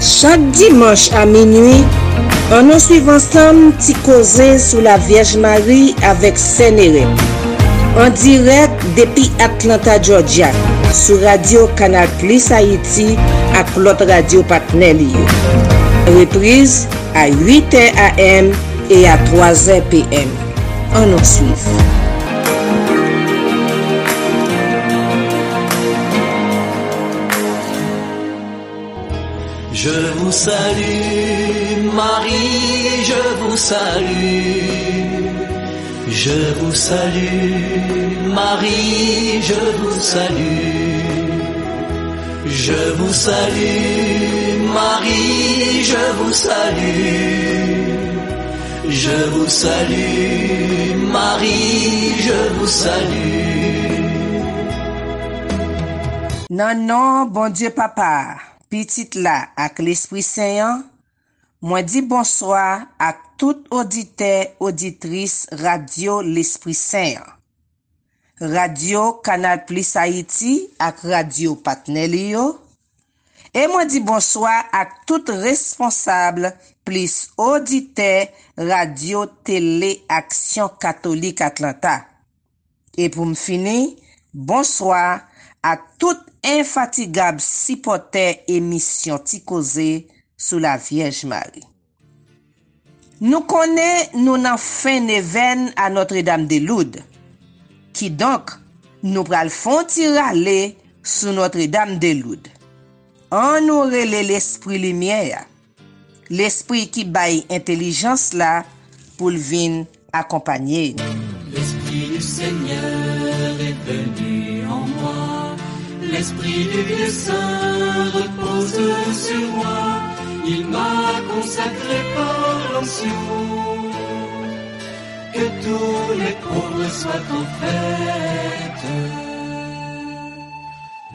Chak dimanche a minui, an nou suiv ansam ti koze sou la Vierge Marie avek Senere. An direk depi Atlanta, Georgia, sou Radio Kanal Plus Haiti ak lot radio patnel yo. Reprise a 8 am e a 3 pm. An nou suiv. Vous salue, Marie, je vous salue. Je vous salue, Marie, je vous salue. Je vous salue, Marie, je vous salue. Je vous salue, Marie, je vous salue. Nan nan, bon Dieu papa, pitit la ak l'esprit sayan, mwen di bonsoa ak tout audite auditris radio l'esprit sayan. Radio Kanal Plus Haiti ak Radio Patnelio. E mwen di bonsoa ak tout responsable plus audite Radio Tele Aksyon Katolik Atlanta. E pou m fini, bonsoa ak tout infatigab sipote emisyon ti koze sou la Viej Mari. Nou konen nou nan fin neven a Notre Dame de Loud, ki donk nou pral fon ti rale sou Notre Dame de Loud. An nou rele l'esprit lumiè ya, l'esprit ki baye intelijans la pou l'vin akompanyè. L'esprit du Seigneur est venu L'Esprit du Dieu Saint repose sur moi. Il m'a consacré par l'onction. Que tous les pauvres soient en fête.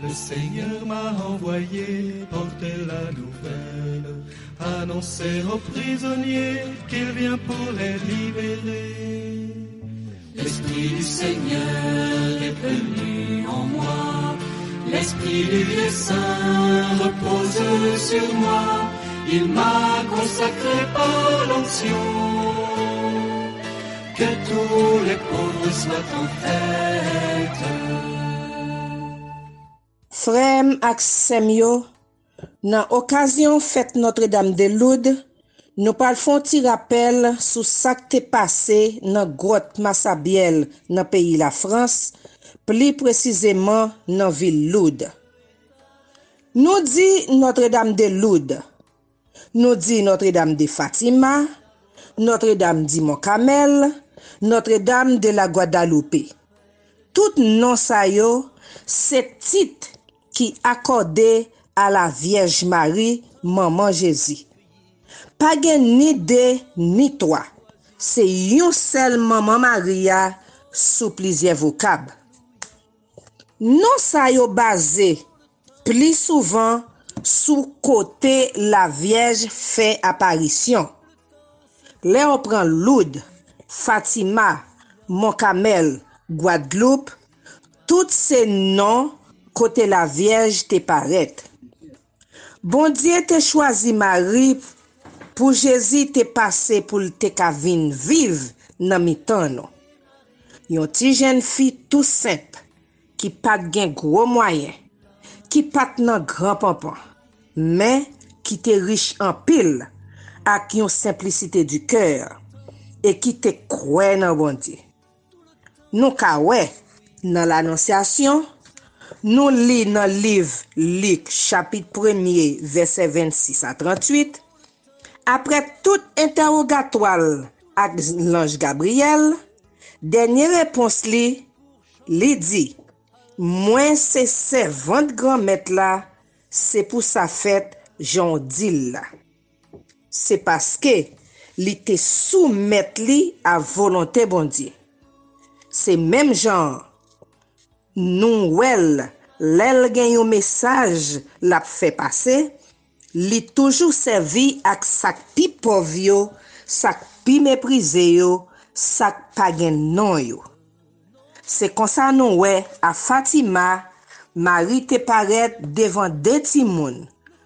Le Seigneur m'a envoyé porter la nouvelle, annoncer aux prisonniers qu'il vient pour les libérer. L'Esprit du Seigneur est venu en moi, L'Esprit du Dieu Saint repose sur moi, il m'a consacré par l'onction. Que tous les pauvres soient en fête. Frem ak semyo, nan okasyon fèt Notre-Dame de Lourdes, nou pal fon ti rappel sou sak te pase nan grot Massabielle nan peyi la Frans, pli precizeman nan vil Loud. Nou di Notre-Dame de Loud, nou di Notre-Dame de Fatima, Notre-Dame di Mokamel, Notre-Dame de la Guadalupe. Tout non sayo se tit ki akode a la Vierge Marie, Maman Jezi. Pa gen ni de ni toa, se yon sel Maman Maria sou plizye vokab. Non sa yo baze pli souvan sou kote la viej fe aparisyon. Le yo pran Loud, Fatima, Monkamel, Guadeloupe, tout se non kote la viej te paret. Bondye te chwazi mari pou jezi te pase pou te kavin viv nan mitan nou. Yon ti jen fi tout semp. ki pat gen gro mwayen, ki pat nan gran pampan, men ki te rich an pil ak yon simplicite du kèr e ki te kwen nan bondi. Nou ka we nan l'anonsyasyon, nou li nan liv lik chapit premye verse 26 a 38, apre tout interrogatoal ak lanj Gabriel, denye repons li, li di, Mwen se servant gran met la, se pou sa fèt jondil la. Se paske li te soumet li a volontè bondye. Se mem jan, nou wel lel gen yon mesaj la fe pase, li toujou servi ak sak pi pov yo, sak pi meprize yo, sak pa gen non yo. Se konsa nou we a Fatima, Mari te paret devan de timoun,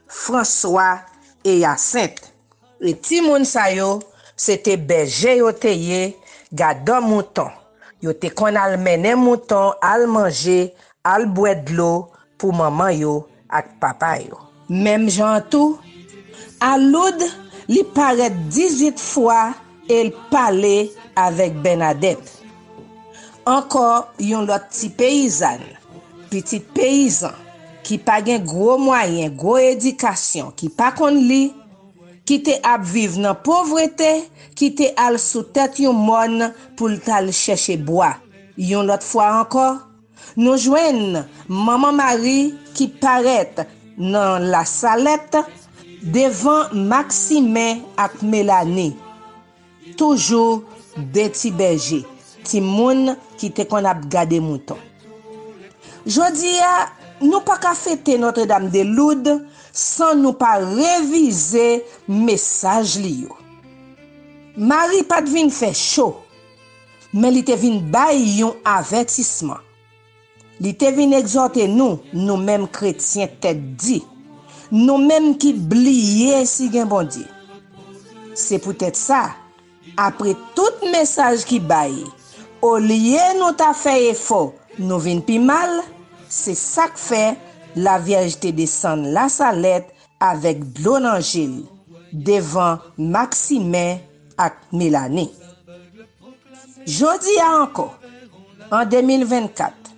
François e Yacinthe. E timoun sa yo, se te beje yo te ye, gado mouton. Yo te kon al menen mouton, al manje, al bwed lo pou maman yo ak papa yo. Mem jan tou, aloud li paret 18 fwa el pale avek Benadette. ankor yon lot ti peyizan, pitit peyizan, ki pa gen gro mwayen, gro edikasyon, ki pa kon li, ki te ap viv nan povrete, ki te al sou tet yon mon pou l tal chèche boa. Yon lot fwa ankor, nou jwen maman mari ki paret nan la salet devan Maxime ak Melanie. Toujou deti beje. ti moun ki te kon ap gade mouton. Jodi ya, nou pa ka fete Notre Dame de Lourdes san nou pa revize mesaj li yo. Mari pat vin fe chou, men li te vin bay yon avetisman. Li te vin egzote nou, nou menm kretien te di, nou menm ki bliye si gen bondi. Se pou tèt sa, apre tout mesaj ki baye, O liye nou ta feye fo, nou vin pi mal, se sak fe, la vyej te desen la salet avek blon anjil, devan Maksimen ak Melanie. Jodi a anko, an 2024,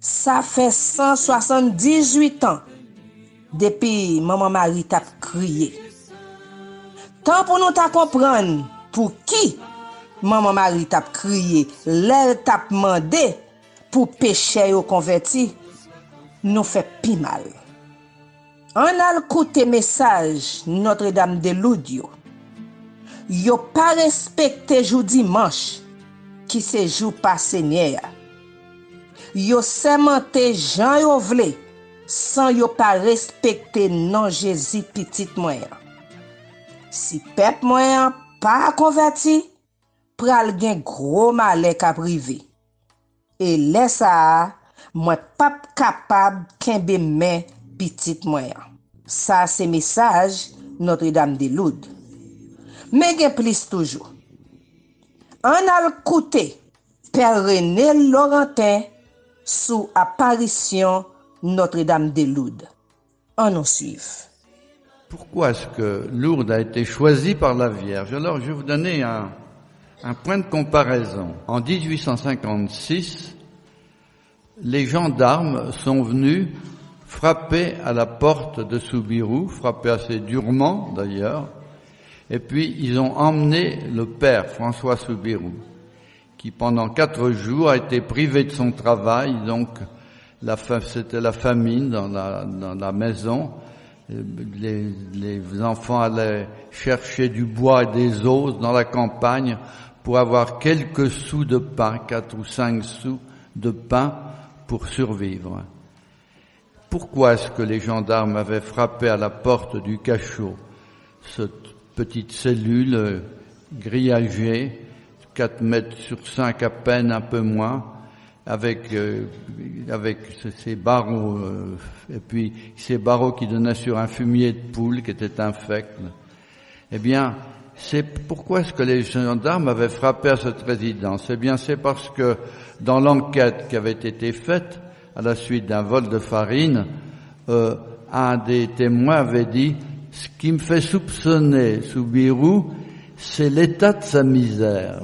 sa fe 178 an, depi maman mari tap kriye. Tan pou nou ta kompran pou ki maman mari tap kriye, lèl tap mande pou peche yo konverti, nou fe pi mal. An al koute mesaj Notre Dame de Loudyo, yo pa respekte jou dimanche ki se jou pa senye ya. Yo semente jan yo vle san yo pa respekte nan Jezi pitit mwen ya. Si pep mwen ya pa konverti, pral gen gro malek aprive. E lesa a mwen pap kapab kenbe men pitit mwen. Sa se mesaj Notre-Dame de Loud. Men gen plis toujou. An al koute René Laurentin sou apparisyon Notre-Dame de Loud. An nou suiv. Pourquoi est-ce que Lourdes a été choisi par la Vierge? Alors, je vais vous donner un, un point de comparaison. En 1856, les gendarmes sont venus frapper à la porte de Soubirou, frapper assez durement d'ailleurs, et puis ils ont emmené le père François Soubirou, qui pendant quatre jours a été privé de son travail, donc c'était la famine dans la, maison. Les, enfants allaient chercher du bois et des os dans la campagne pour avoir quelques sous de pain, quatre ou cinq sous de pain pour survivre. Pourquoi est-ce que les gendarmes avaient frappé à la porte du cachot, cette petite cellule grillagée, 4 mètres sur 5 à peine, un peu moins, avec, euh, avec ces barreaux, euh, et puis ces barreaux qui donnaient sur un fumier de poule qui était infect? Eh bien, c'est pourquoi est-ce que les gendarmes avaient frappé à cette résidence? Eh bien, c'est parce que dans l'enquête qui avait été faite à la suite d'un vol de farine, euh, un des témoins avait dit ce qui me fait soupçonner Soubirou, c'est l'état de sa misère.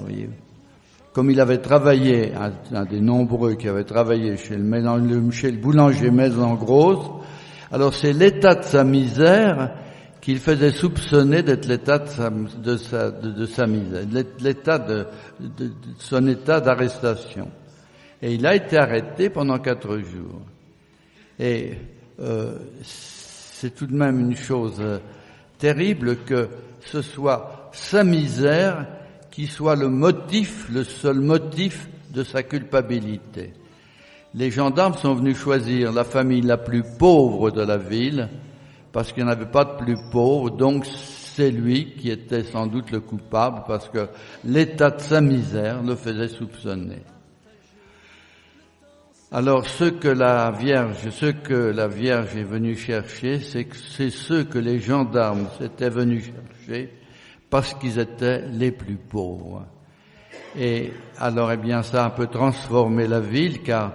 Comme il avait travaillé, un, des nombreux qui avait travaillé chez le, chez le boulanger Maison Grosse, alors c'est l'état de sa misère qu'il faisait soupçonner d'être l'état de sa, de sa, de, sa misère, l'état de, de, son état d'arrestation. Et il a été arrêté pendant quatre jours. Et euh, c'est tout de même une chose euh, terrible que ce soit sa misère qui soit le motif, le seul motif de sa culpabilité. Les gendarmes sont venus choisir la famille la plus pauvre de la ville, parce qu'il n'y avait pas de plus pauvre, donc c'est lui qui était sans doute le coupable, parce que l'état de sa misère le faisait soupçonner. Alors, ce que la Vierge, ce que la Vierge est venue chercher, c'est que ceux que les gendarmes s'étaient venus chercher parce qu'ils étaient les plus pauvres. Et alors, eh bien, ça a un peu transformé la ville, car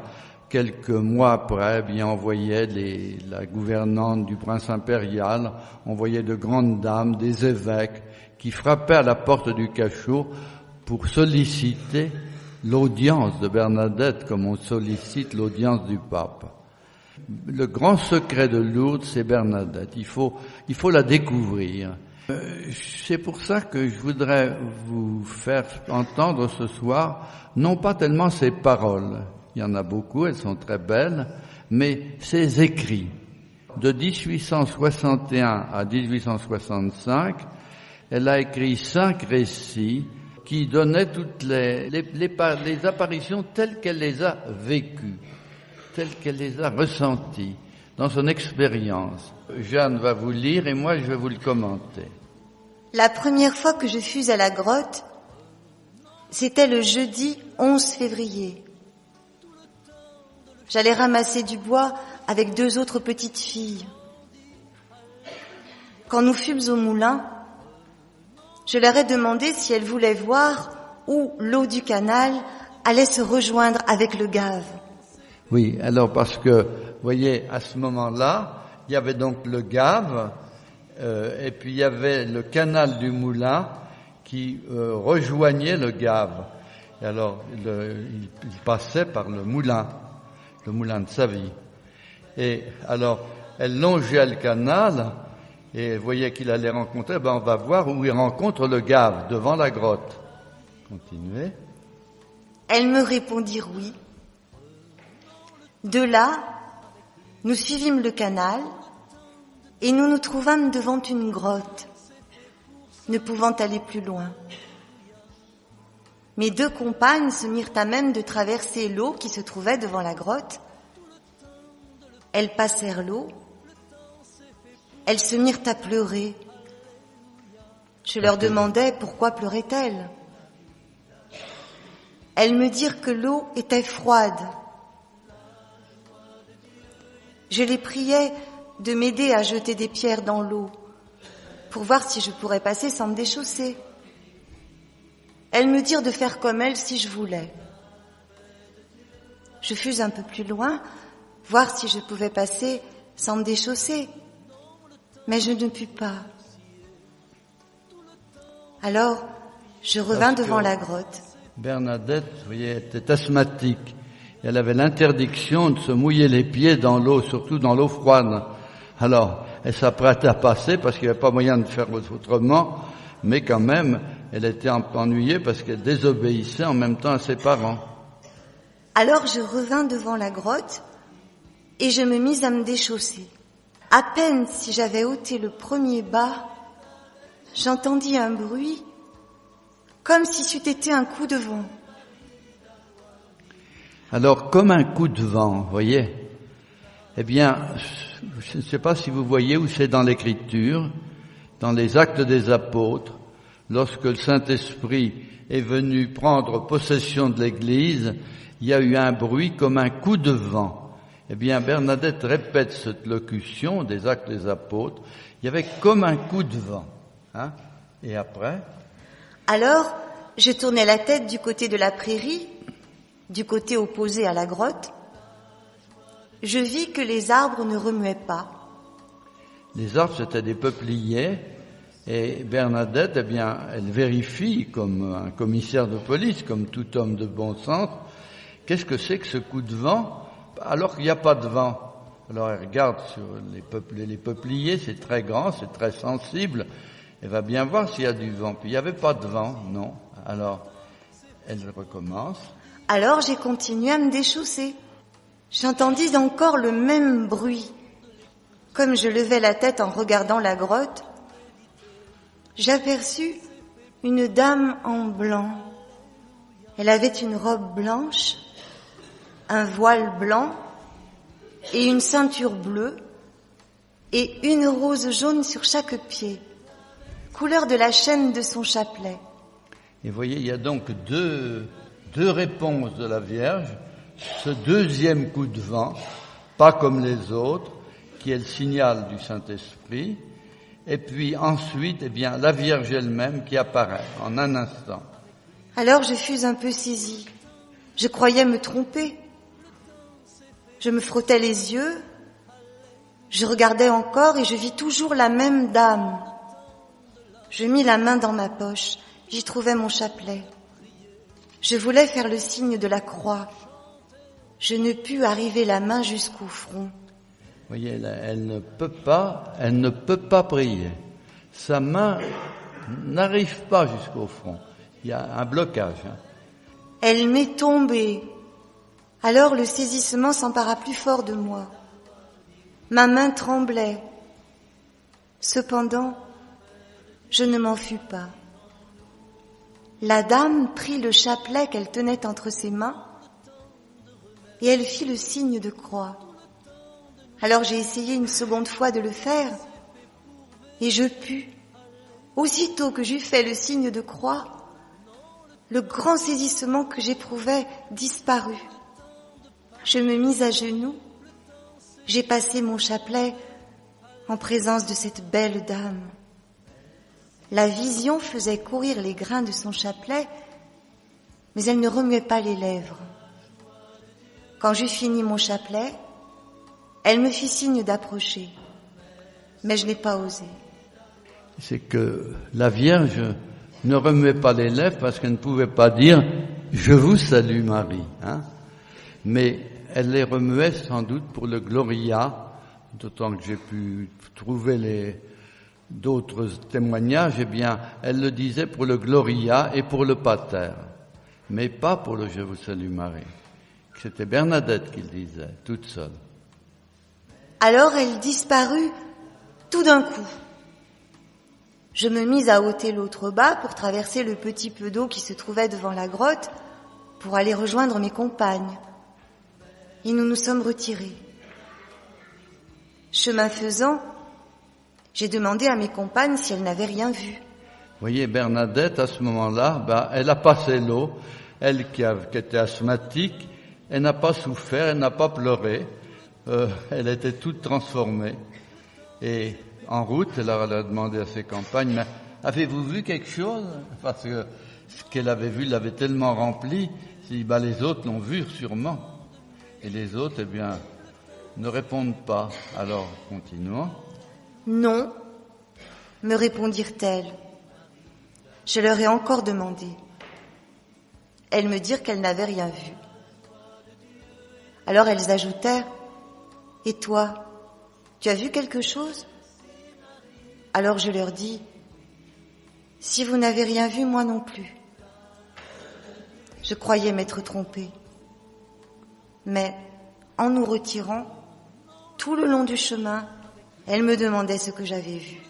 quelques mois après, eh bien, on voyait les, la gouvernante du prince impérial, on voyait de grandes dames, des évêques, qui frappaient à la porte du cachot pour solliciter l'audience de Bernadette comme on sollicite l'audience du pape. Le grand secret de Lourdes, c'est Bernadette. Il faut, il faut la découvrir. Euh, c'est pour ça que je voudrais vous faire entendre ce soir, non pas tellement ses paroles, il y en a beaucoup, elles sont très belles, mais ses écrits. De 1861 à 1865, elle a écrit cinq récits qui donnait toutes les, les, apparitions telles qu'elle les a vécues, telles qu'elle les a ressenties dans son expérience. Jeanne va vous lire et moi je vais vous le commenter. La première fois que je fus à la grotte, c'était le jeudi 11 février. J'allais ramasser du bois avec deux autres petites filles. Quand nous fûmes au moulin, je leur ai demandé si elles voulaient voir où l'eau du canal allait se rejoindre avec le Gave. Oui, alors parce que, vous voyez, à ce moment-là, il y avait donc le Gave, euh, et puis il y avait le canal du Moulin qui euh, rejoignait le Gave. Et alors, il, il, passait par le moulin, le moulin de sa vie. Et alors, elle longeait le canal, et voyait qu'il allait rencontrer, ben on va voir où il rencontre le gave devant la grotte. Continuez. Elle me répondit oui. De là, nous suivîmes le canal et nous nous trouvâmes devant une grotte, ne pouvant aller plus loin. Mes deux compagnes se mirent à même de traverser l'eau qui se trouvait devant la grotte. Elles passèrent l'eau elles se mirent à pleurer. Je leur demandais pourquoi pleuraient-elles. Elles me dirent que l'eau était froide. Je les priais de m'aider à jeter des pierres dans l'eau pour voir si je pourrais passer sans me déchausser. Elles me dirent de faire comme elles si je voulais. Je fus un peu plus loin, voir si je pouvais passer sans me déchausser mais je ne pus pas. Alors, je revins devant la grotte. Bernadette, vous voyez, était asthmatique. Elle avait l'interdiction de se mouiller les pieds dans l'eau, surtout dans l'eau froide. Alors, elle s'apprêtait à passer parce qu'il n'y avait pas moyen de faire autrement, mais quand même, elle était ennuyée parce qu'elle désobéissait en même temps à ses parents. Alors je revins devant la grotte et je me mis à me déchausser. À peine si j'avais ôté le premier bas, j'entendis un bruit comme si c'eût été un coup de vent. Alors, comme un coup de vent, voyez? Eh bien, je ne sais pas si vous voyez où c'est dans l'Écriture, dans les actes des apôtres, lorsque le Saint-Esprit est venu prendre possession de l'Église, il y a eu un bruit comme un coup de vent. Eh bien, Bernadette répète cette locution des actes des apôtres. Il y avait comme un coup de vent. Hein Et après? Alors, je tournais la tête du côté de la prairie, du côté opposé à la grotte. Je vis que les arbres ne remuaient pas. Les arbres, c'était des peupliers. Et Bernadette, eh bien, elle vérifie comme un commissaire de police, comme tout homme de bon sens, qu'est-ce que c'est que ce coup de vent alors qu'il n'y a pas de vent. Alors elle regarde sur les, peupliers, c'est très grand, c'est très sensible. Elle va bien voir s'il y a du vent. Puis il n'y avait pas de vent, non. Alors elle recommence. Alors j'ai continué à me déchausser. J'entendis encore le même bruit. Comme je levais la tête en regardant la grotte, j'aperçus une dame en blanc. Elle avait une robe blanche un voile blanc et une ceinture bleue et une rose jaune sur chaque pied, couleur de la chaîne de son chapelet. Et voyez, il y a donc deux, deux réponses de la Vierge ce deuxième coup de vent, pas comme les autres, qui est le signal du Saint-Esprit, et puis ensuite, eh bien, la Vierge elle-même qui apparaît en un instant. Alors je fus un peu saisie. Je croyais me tromper. Je me frottais les yeux, je regardais encore et je vis toujours la même dame. Je mis la main dans ma poche, j'y trouvais mon chapelet. Je voulais faire le signe de la croix. Je ne pus arriver la main jusqu'au front. Voyez, elle ne peut pas, elle ne peut pas prier. Sa main n'arrive pas jusqu'au front. Il y a un blocage. Hein. Elle m'est tombée. Alors le saisissement s'empara plus fort de moi. Ma main tremblait. Cependant, je ne m'en fus pas. La dame prit le chapelet qu'elle tenait entre ses mains et elle fit le signe de croix. Alors j'ai essayé une seconde fois de le faire et je pus. Aussitôt que j'eus fait le signe de croix, le grand saisissement que j'éprouvais disparut. Je me mis à genoux, j'ai passé mon chapelet en présence de cette belle dame. La vision faisait courir les grains de son chapelet, mais elle ne remuait pas les lèvres. Quand j'eus fini mon chapelet, elle me fit signe d'approcher, mais je n'ai pas osé. C'est que la Vierge ne remuait pas les lèvres parce qu'elle ne pouvait pas dire Je vous salue Marie. Hein mais elle les remuait sans doute pour le Gloria, d'autant que j'ai pu trouver d'autres témoignages, eh bien, elle le disait pour le Gloria et pour le Pater, mais pas pour le Je vous salue Marie. C'était Bernadette qui le disait, toute seule. Alors elle disparut tout d'un coup. Je me mis à ôter l'autre bas pour traverser le petit peu d'eau qui se trouvait devant la grotte pour aller rejoindre mes compagnes. Et nous nous sommes retirés. Chemin faisant, j'ai demandé à mes compagnes si elles n'avaient rien vu. Voyez, Bernadette, à ce moment-là, bah, elle a passé l'eau. Elle qui, était asthmatique, elle n'a pas souffert, elle n'a pas pleuré. Euh, elle était toute transformée. Et en route, elle a, demandé à ses compagnes, mais avez-vous vu quelque chose? Parce que ce qu'elle avait vu l'avait tellement rempli, si bah, les autres l'ont vu sûrement. Et les autres, eh bien, ne répondent pas. Alors, continuons. Non, me répondirent-elles. Je leur ai encore demandé. Elles me dirent qu'elles n'avaient rien vu. Alors elles ajoutèrent, Et toi, tu as vu quelque chose? Alors je leur dis, Si vous n'avez rien vu, moi non plus. Je croyais m'être trompée. Mais en nous retirant, tout le long du chemin, elle me demandait ce que j'avais vu.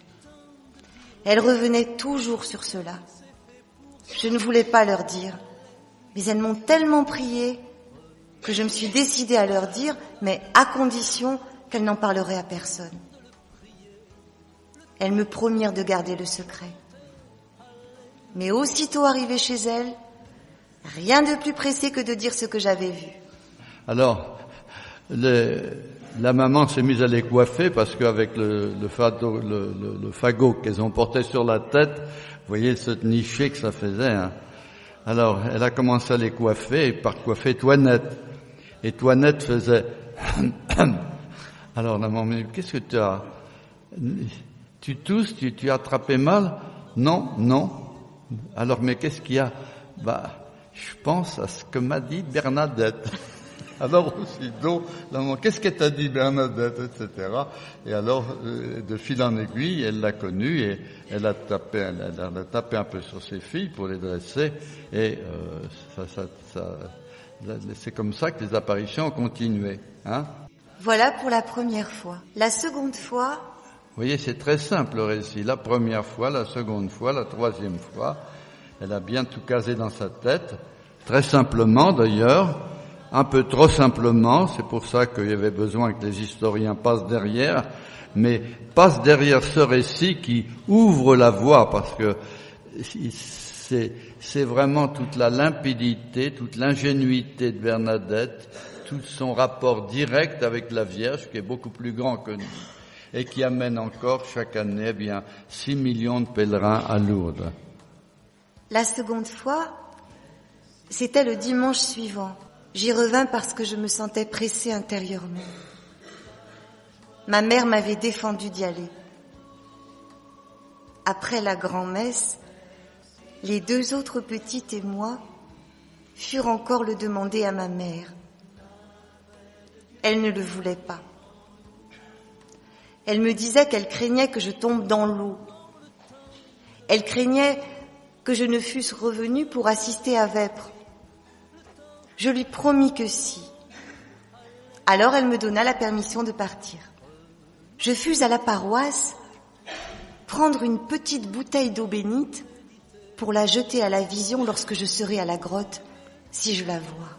Elle revenait toujours sur cela. Je ne voulais pas leur dire, mais elles m'ont tellement prié que je me suis décidée à leur dire, mais à condition qu'elles n'en parleraient à personne. Elles me promirent de garder le secret. Mais aussitôt arrivée chez elles, rien de plus pressé que de dire ce que j'avais vu. Alors, la maman s'est mise à les coiffer parce qu'avec le, le, fagot qu'elles ont porté sur la tête, vous voyez ce niché que ça faisait. Hein. Alors, elle a commencé à les coiffer, par coiffer Toinette. Et Toinette faisait... Alors la maman me qu'est-ce que tu as Tu tousses, tu, as attrapé mal Non, non. Alors, mais qu'est-ce qu'il y a Bah, je pense à ce que m'a dit Bernadette. Alors aussitôt, qu'est-ce qu'elle t'a dit Bernadette, etc. Et alors, euh, de fil en aiguille, elle l'a connue et elle a tapé, elle a, tapé un peu sur ses filles pour les dresser. Et euh, ça, ça, c'est comme ça que les apparitions ont continué. Hein voilà pour la première fois. La seconde fois. Vous voyez, c'est très simple le récit. La première fois, la seconde fois, la troisième fois. Elle a bien tout casé dans sa tête. Très simplement d'ailleurs un peu trop simplement, c'est pour ça qu'il y avait besoin que les historiens passent derrière, mais passent derrière ce récit qui ouvre la voie, parce que C'est, c'est vraiment toute la limpidité, toute l'ingénuité de Bernadette, tout son rapport direct avec la Vierge, qui est beaucoup plus grand que nous, et qui amène encore chaque année eh bien 6 millions de pèlerins à Lourdes. La seconde fois, c'était le dimanche suivant. J'y revins parce que je me sentais pressée intérieurement. Ma mère m'avait défendu d'y aller. Après la grand-messe, les deux autres petites et moi furent encore le demander à ma mère. Elle ne le voulait pas. Elle me disait qu'elle craignait que je tombe dans l'eau. Elle craignait que je ne fusse revenue pour assister à Vêpres. Je lui promis que si. Alors elle me donna la permission de partir. Je fus à la paroisse prendre une petite bouteille d'eau bénite pour la jeter à la vision lorsque je serai à la grotte, si je la vois.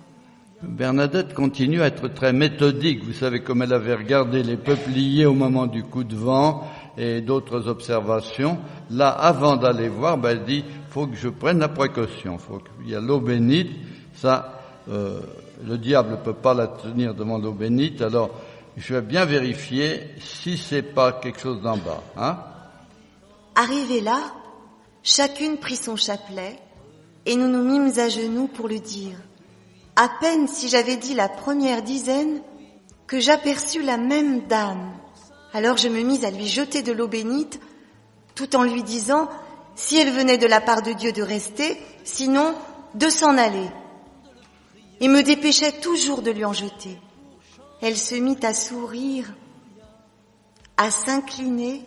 Bernadette continue à être très méthodique. Vous savez comme elle avait regardé les peupliers au moment du coup de vent et d'autres observations. Là, avant d'aller voir, ben, elle dit, faut que je prenne la précaution. Faut qu'il y a l'eau bénite. Ça, euh, le diable ne peut pas la tenir devant l'eau bénite. Alors, je vais bien vérifier si c'est pas quelque chose d'en bas. Hein Arrivé là, chacune prit son chapelet et nous nous mîmes à genoux pour le dire. À peine si j'avais dit la première dizaine que j'aperçus la même dame. Alors je me mis à lui jeter de l'eau bénite tout en lui disant si elle venait de la part de Dieu de rester, sinon de s'en aller. Et me dépêchait toujours de lui en jeter. Elle se mit à sourire, à s'incliner,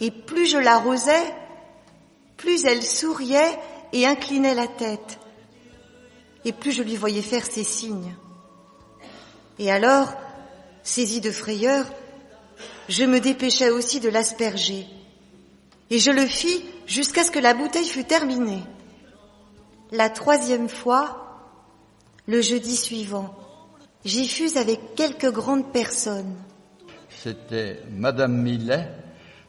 et plus je l'arrosais, plus elle souriait et inclinait la tête et plus je lui voyais faire ces signes. Et alors, saisi de frayeur, je me dépêchais aussi de l'asperger. Et je le fis jusqu'à ce que la bouteille fût terminée. La troisième fois, le jeudi suivant, j'y fus avec quelques grandes personnes. C'était Madame Millet.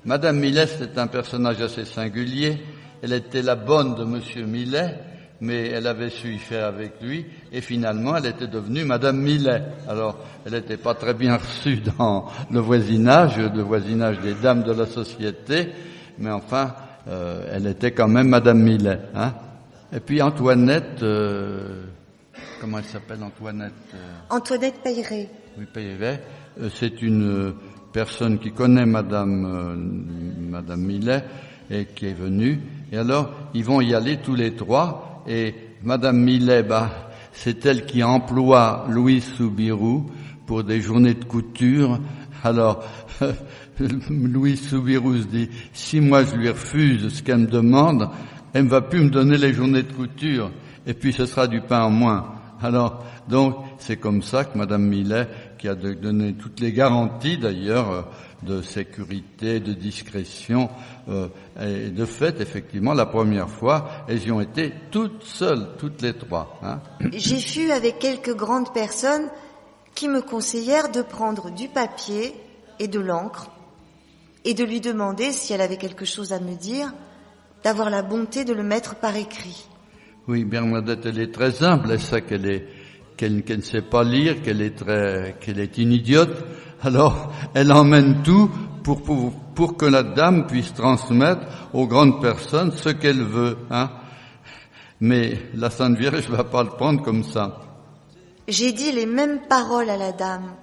Madame Millet, c'était un personnage assez singulier. Elle était la bonne de Monsieur Millet mais elle avait su y faire avec lui, et finalement elle était devenue Madame Millet. Alors, elle n'était pas très bien reçue dans le voisinage, le voisinage des dames de la société, mais enfin, euh, elle était quand même Madame Millet. Hein et puis Antoinette, euh, comment elle s'appelle Antoinette euh? Antoinette Peyret. Oui, Peyret. c'est une personne qui connaît Madame Madame Millet et qui est venue. Et alors, ils vont y aller tous les trois et Madame Millet, bah, c'est elle qui emploie Louis Soubirou pour des journées de couture. Alors, Louis Soubirou se dit, si moi je lui refuse ce qu'elle me demande, elle ne va plus me donner les journées de couture, et puis ce sera du pain en moins. Alors, donc, c'est comme ça que Madame Millet, qui a donné toutes les garanties d'ailleurs euh, de sécurité, de discrétion, euh, et de fait, effectivement, la première fois, elles y ont été toutes seules, toutes les trois. Hein. J'ai fui avec quelques grandes personnes qui me conseillèrent de prendre du papier et de l'encre et de lui demander si elle avait quelque chose à me dire, d'avoir la bonté de le mettre par écrit. Oui, Bernadette, elle est très humble, elle sait qu'elle est qu'elle ne sait pas lire, qu'elle est très, qu'elle est une idiote. Alors, elle emmène tout pour, pour, pour que la dame puisse transmettre aux grandes personnes ce qu'elle veut. Hein. Mais la Sainte Vierge va pas le prendre comme ça. J'ai dit les mêmes paroles à la dame.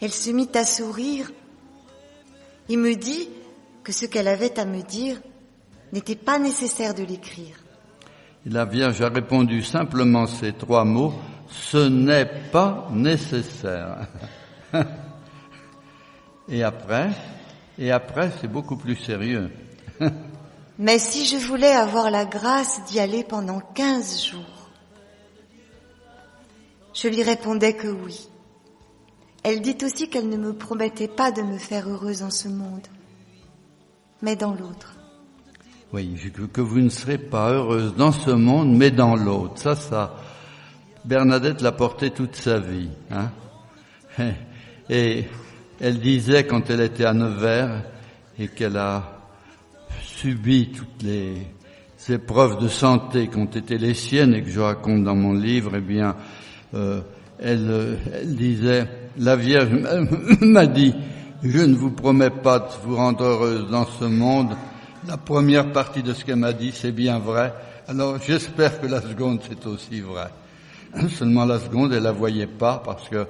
Elle se mit à sourire et me dit que ce qu'elle avait à me dire n'était pas nécessaire de l'écrire. La Vierge a répondu simplement ces trois mots, ce n'est pas nécessaire. et après, et après, c'est beaucoup plus sérieux. Mais si je voulais avoir la grâce d'y aller pendant quinze jours, je lui répondais que oui. Elle dit aussi qu'elle ne me promettait pas de me faire heureuse en ce monde, mais dans l'autre. Oui, que vous ne serez pas heureuse dans ce monde, mais dans l'autre. Ça, ça, Bernadette l'a porté toute sa vie. Hein et elle disait quand elle était à Nevers et qu'elle a subi toutes les, épreuves de santé qui ont été les siennes et que je raconte dans mon livre, eh bien, euh, elle, elle disait, la Vierge m'a dit, je ne vous promets pas de vous rendre heureuse dans ce monde. La première partie de ce qu'elle m'a dit, c'est bien vrai. Alors j'espère que la seconde, c'est aussi vrai. Seulement la seconde, elle la voyait pas parce que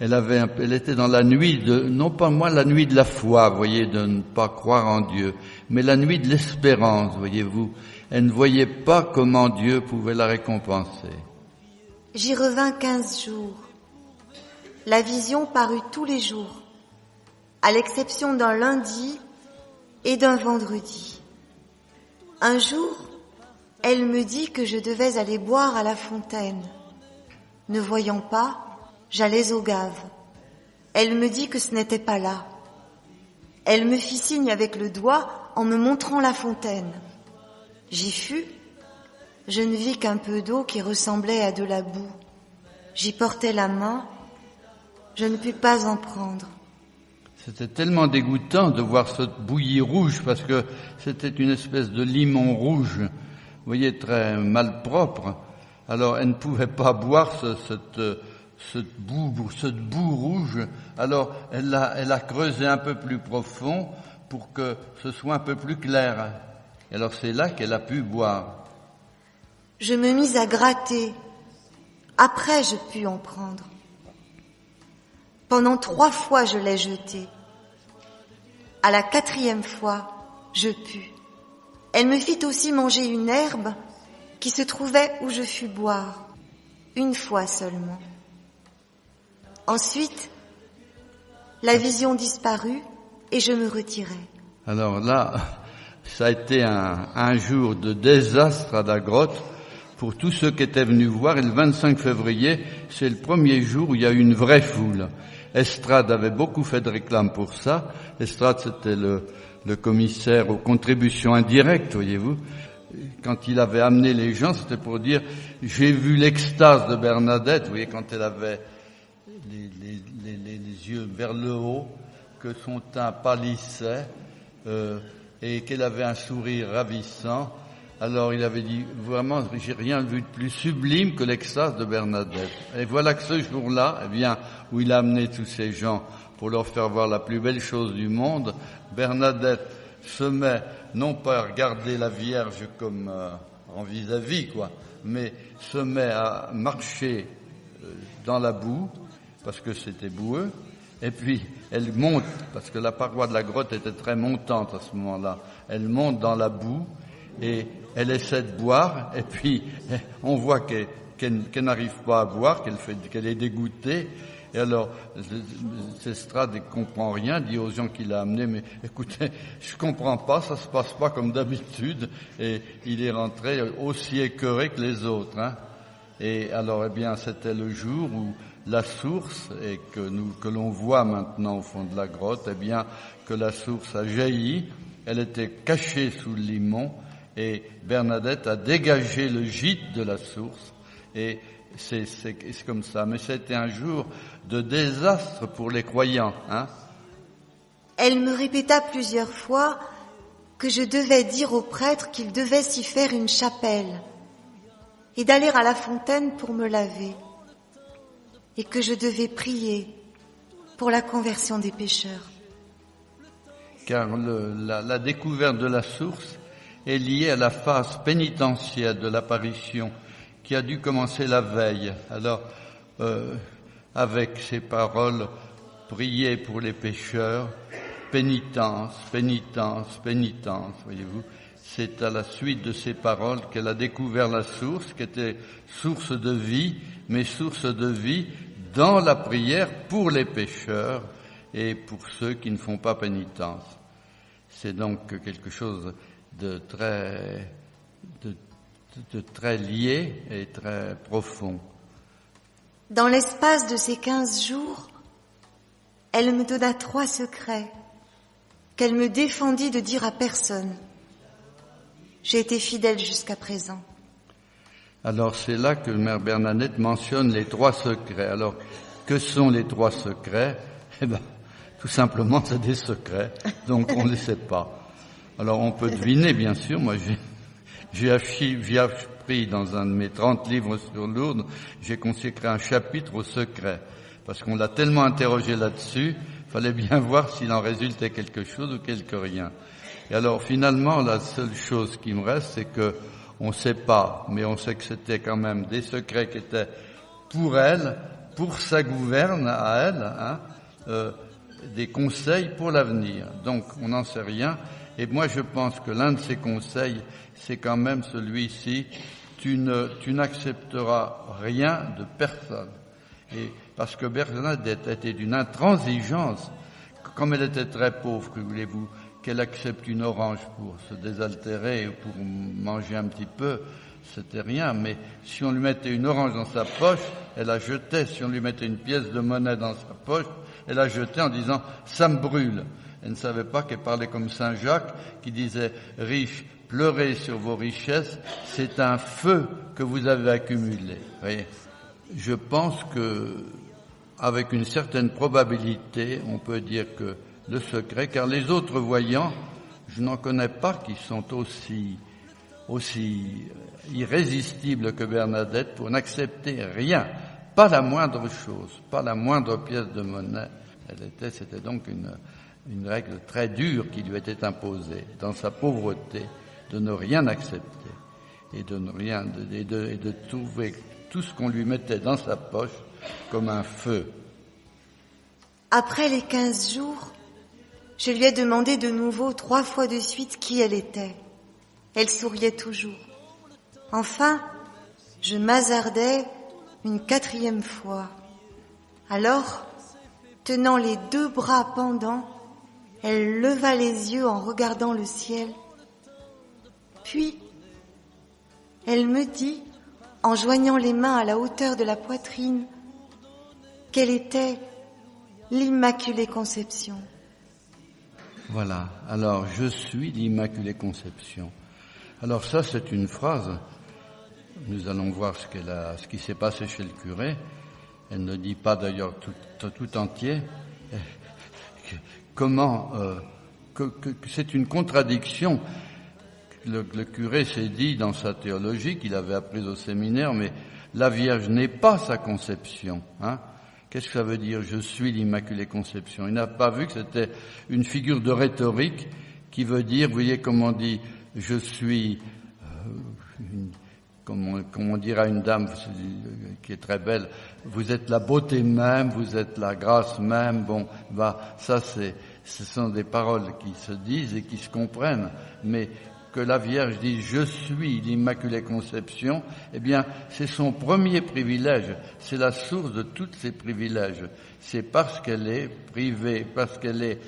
elle avait, elle était dans la nuit de, non pas moi la nuit de la foi, voyez, de ne pas croire en Dieu, mais la nuit de l'espérance, voyez-vous. Elle ne voyait pas comment Dieu pouvait la récompenser. J'y revins quinze jours. La vision parut tous les jours, à l'exception d'un lundi et d'un vendredi. Un jour, elle me dit que je devais aller boire à la fontaine. Ne voyant pas, j'allais au gave. Elle me dit que ce n'était pas là. Elle me fit signe avec le doigt en me montrant la fontaine. J'y fus. Je ne vis qu'un peu d'eau qui ressemblait à de la boue. J'y portais la main. Je ne pus pas en prendre. C'était tellement dégoûtant de voir cette bouillie rouge parce que c'était une espèce de limon rouge, vous voyez, très malpropre. Alors elle ne pouvait pas boire ce, cette, boue, rouge. Alors elle elle a creusé un peu plus profond pour que ce soit un peu plus clair. Et alors c'est là qu'elle a pu boire. Je me mis à gratter. Après, je pus en prendre. Pendant trois fois, je l'ai jeté. À la quatrième fois, je pus. Elle me fit aussi manger une herbe qui se trouvait où je fus boire, une fois seulement. Ensuite, la vision disparut et je me retirai. Alors là, ça a été un, un jour de désastre à la grotte pour tous ceux qui étaient venus voir. Et le 25 février, c'est le premier jour où il y a eu une vraie foule. Estrade avait beaucoup fait de réclame pour ça. Estrade, c'était le, le commissaire aux contributions indirectes, voyez-vous. Quand il avait amené les gens, c'était pour dire, j'ai vu l'extase de Bernadette, vous voyez, quand elle avait les, les, les, les yeux vers le haut, que son teint pâlissait, euh, et qu'elle avait un sourire ravissant. Alors il avait dit, vraiment, j'ai rien vu de plus sublime que l'extase de Bernadette. Et voilà que ce jour-là, eh bien, où il a amené tous ces gens pour leur faire voir la plus belle chose du monde, Bernadette se met non pas à regarder la Vierge comme euh, en vis-à-vis, quoi, mais se met à marcher euh, dans la boue, parce que c'était boueux, et puis elle monte, parce que la paroi de la grotte était très montante à ce moment-là, elle monte dans la boue, et elle essaie de boire, et puis on voit qu'elle n'arrive pas à boire, qu'elle est dégoûtée. Et alors, Sestrade ne comprend rien, dit aux gens qu'il a amenés, mais écoutez, je comprends pas, ça se passe pas comme d'habitude. Et il est rentré aussi écœuré que les autres. Hein. Et alors, eh bien, c'était le jour où la source, et que nous, que l'on voit maintenant au fond de la grotte, eh bien, que la source a jailli, elle était cachée sous le limon, et Bernadette a dégagé le gîte de la source, et c'est, comme ça. Mais c'était un jour de désastre pour les croyants. Hein Elle me répéta plusieurs fois que je devais dire au prêtre qu'il devait s'y faire une chapelle et d'aller à la fontaine pour me laver et que je devais prier pour la conversion des pécheurs. Car le, la, la découverte de la source est liée à la phase pénitentiaire de l'apparition qui a dû commencer la veille. Alors, euh, avec ces paroles, prier pour les pécheurs, pénitence, pénitence, pénitence, voyez-vous. C'est à la suite de ces paroles qu'elle a découvert la source, qui était source de vie, mais source de vie dans la prière pour les pécheurs et pour ceux qui ne font pas pénitence. C'est donc quelque chose de très, de très lié et très profond. Dans l'espace de ces quinze jours, elle me donna trois secrets qu'elle me défendit de dire à personne. J'ai été fidèle jusqu'à présent. Alors c'est là que Mère Bernadette mentionne les trois secrets. Alors que sont les trois secrets? Eh ben, tout simplement, c'est des secrets, donc on ne les sait pas. Alors on peut deviner, bien sûr. Moi, j'ai J'ai appris dans un de mes 30 livres sur Lourdes, j'ai consacré un chapitre au secret. Parce qu'on l'a tellement interrogé là-dessus, fallait bien voir s'il en résultait quelque chose ou quelque rien. Et alors finalement, la seule chose qui me reste, c'est que on ne sait pas, mais on sait que c'était quand même des secrets qui étaient pour elle, pour sa gouverne à elle, hein, euh, des conseils pour l'avenir. Donc on n'en sait rien. Et moi je pense que l'un de ces conseils, c'est quand même celui-ci, tu ne, tu n'accepteras rien de personne. Et parce que Bernadette était d'une intransigeance, comme elle était très pauvre, que voulez-vous, qu'elle accepte une orange pour se désaltérer ou pour manger un petit peu, c'était rien, mais si on lui mettait une orange dans sa poche, elle la jetait. Si on lui mettait une pièce de monnaie dans sa poche, elle la jetait en disant ça me brûle. Elle ne savait pas qu'elle parlait comme Saint Jacques qui disait riche, pleurez sur vos richesses, c'est un feu que vous avez accumulé. Je pense que, avec une certaine probabilité, on peut dire que le secret, car les autres voyants, je n'en connais pas qui sont aussi, aussi irrésistibles que Bernadette pour n'accepter rien, pas la moindre chose, pas la moindre pièce de monnaie. Elle était, c'était donc une, une règle très dure qui lui était imposée dans sa pauvreté de ne rien accepter et de ne rien, et de, trouver tout ce qu'on lui mettait dans sa poche comme un feu. Après les quinze jours, je lui ai demandé de nouveau trois fois de suite qui elle était. Elle souriait toujours. Enfin, je m'hasardai une quatrième fois. Alors, tenant les deux bras pendants, elle leva les yeux en regardant le ciel. Puis, elle me dit, en joignant les mains à la hauteur de la poitrine, qu'elle était l'Immaculée Conception. Voilà. Alors, je suis l'Immaculée Conception. Alors ça, c'est une phrase. Nous allons voir ce, qu'elle a, ce qui s'est passé chez le curé. Elle ne dit pas d'ailleurs tout, tout, entier. Comment euh, que, c'est une contradiction. Le, le curé s'est dit dans sa théologie qu'il avait appris au séminaire, mais la Vierge n'est pas sa conception. Hein Qu'est-ce que ça veut dire Je suis l'Immaculée Conception? Il n'a pas vu que c'était une figure de rhétorique qui veut dire, vous voyez comment on dit, je suis, euh, une, comme, on, comme on dira une dame qui est très belle, vous êtes la beauté même, vous êtes la grâce même. Bon, bah ça c'est, ce sont des paroles qui se disent et qui se comprennent, mais que la Vierge dit je suis l'Immaculée Conception, eh bien, c'est son premier privilège, c'est la source de tous ses privilèges. C'est parce qu'elle est privée, parce qu'elle est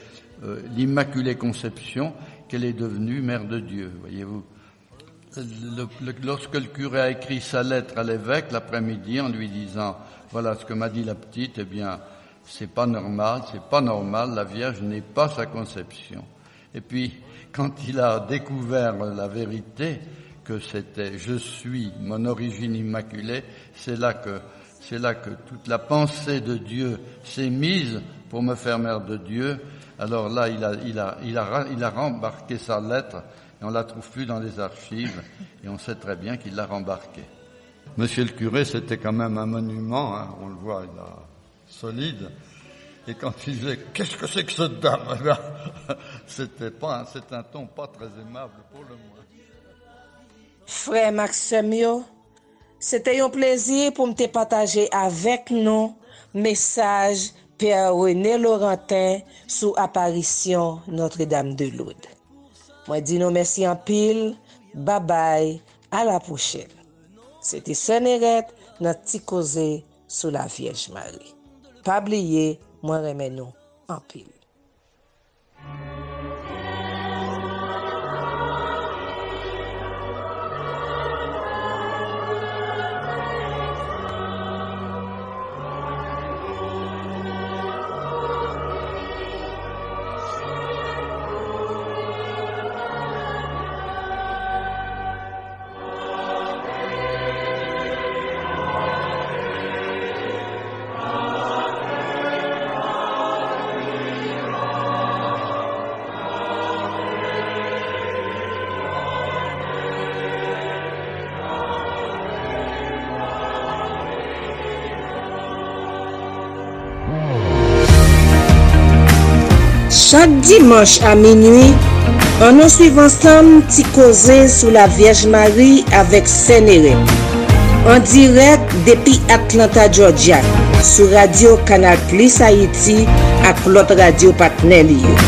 euh, l'Immaculée Conception, qu'elle est devenue Mère de Dieu, voyez-vous. Lorsque le curé a écrit sa lettre à l'évêque l'après-midi en lui disant voilà ce que m'a dit la petite, eh bien, c'est pas normal, c'est pas normal, la Vierge n'est pas sa conception. Et puis, quand il a découvert la vérité, que c'était je suis mon origine immaculée, c'est là que c'est là que toute la pensée de Dieu s'est mise pour me faire mère de Dieu. Alors là, il a, il a, il a, il a rembarqué sa lettre et on la trouve plus dans les archives et on sait très bien qu'il l'a rembarquée. Monsieur le curé, c'était quand même un monument, hein, on le voit, il a solide. Et quand il disait qu'est-ce que c'est que cette dame, eh c'était pas, c'est un ton pas très aimable pour le moins. Frère Maximio, c'était un plaisir pour me partager avec nous message Père René Laurentin sous apparition Notre-Dame de Lourdes. Mwen di nou mersi an pil, babay, a la pochel. Se ti seneret nan ti koze sou la Vyej Mari. Pabliye, mwen remen nou an pil. Chak dimanche a minui, an nou suiv ansam ti koze sou la Vierge Marie avek Senere. An direk depi Atlanta, Georgia, sou radio Kanal Plus Haiti ak lot radio patnel yo.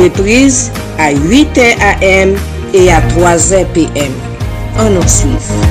Reprise a 8 a.m. e a 3 a.p.m. An nou suiv.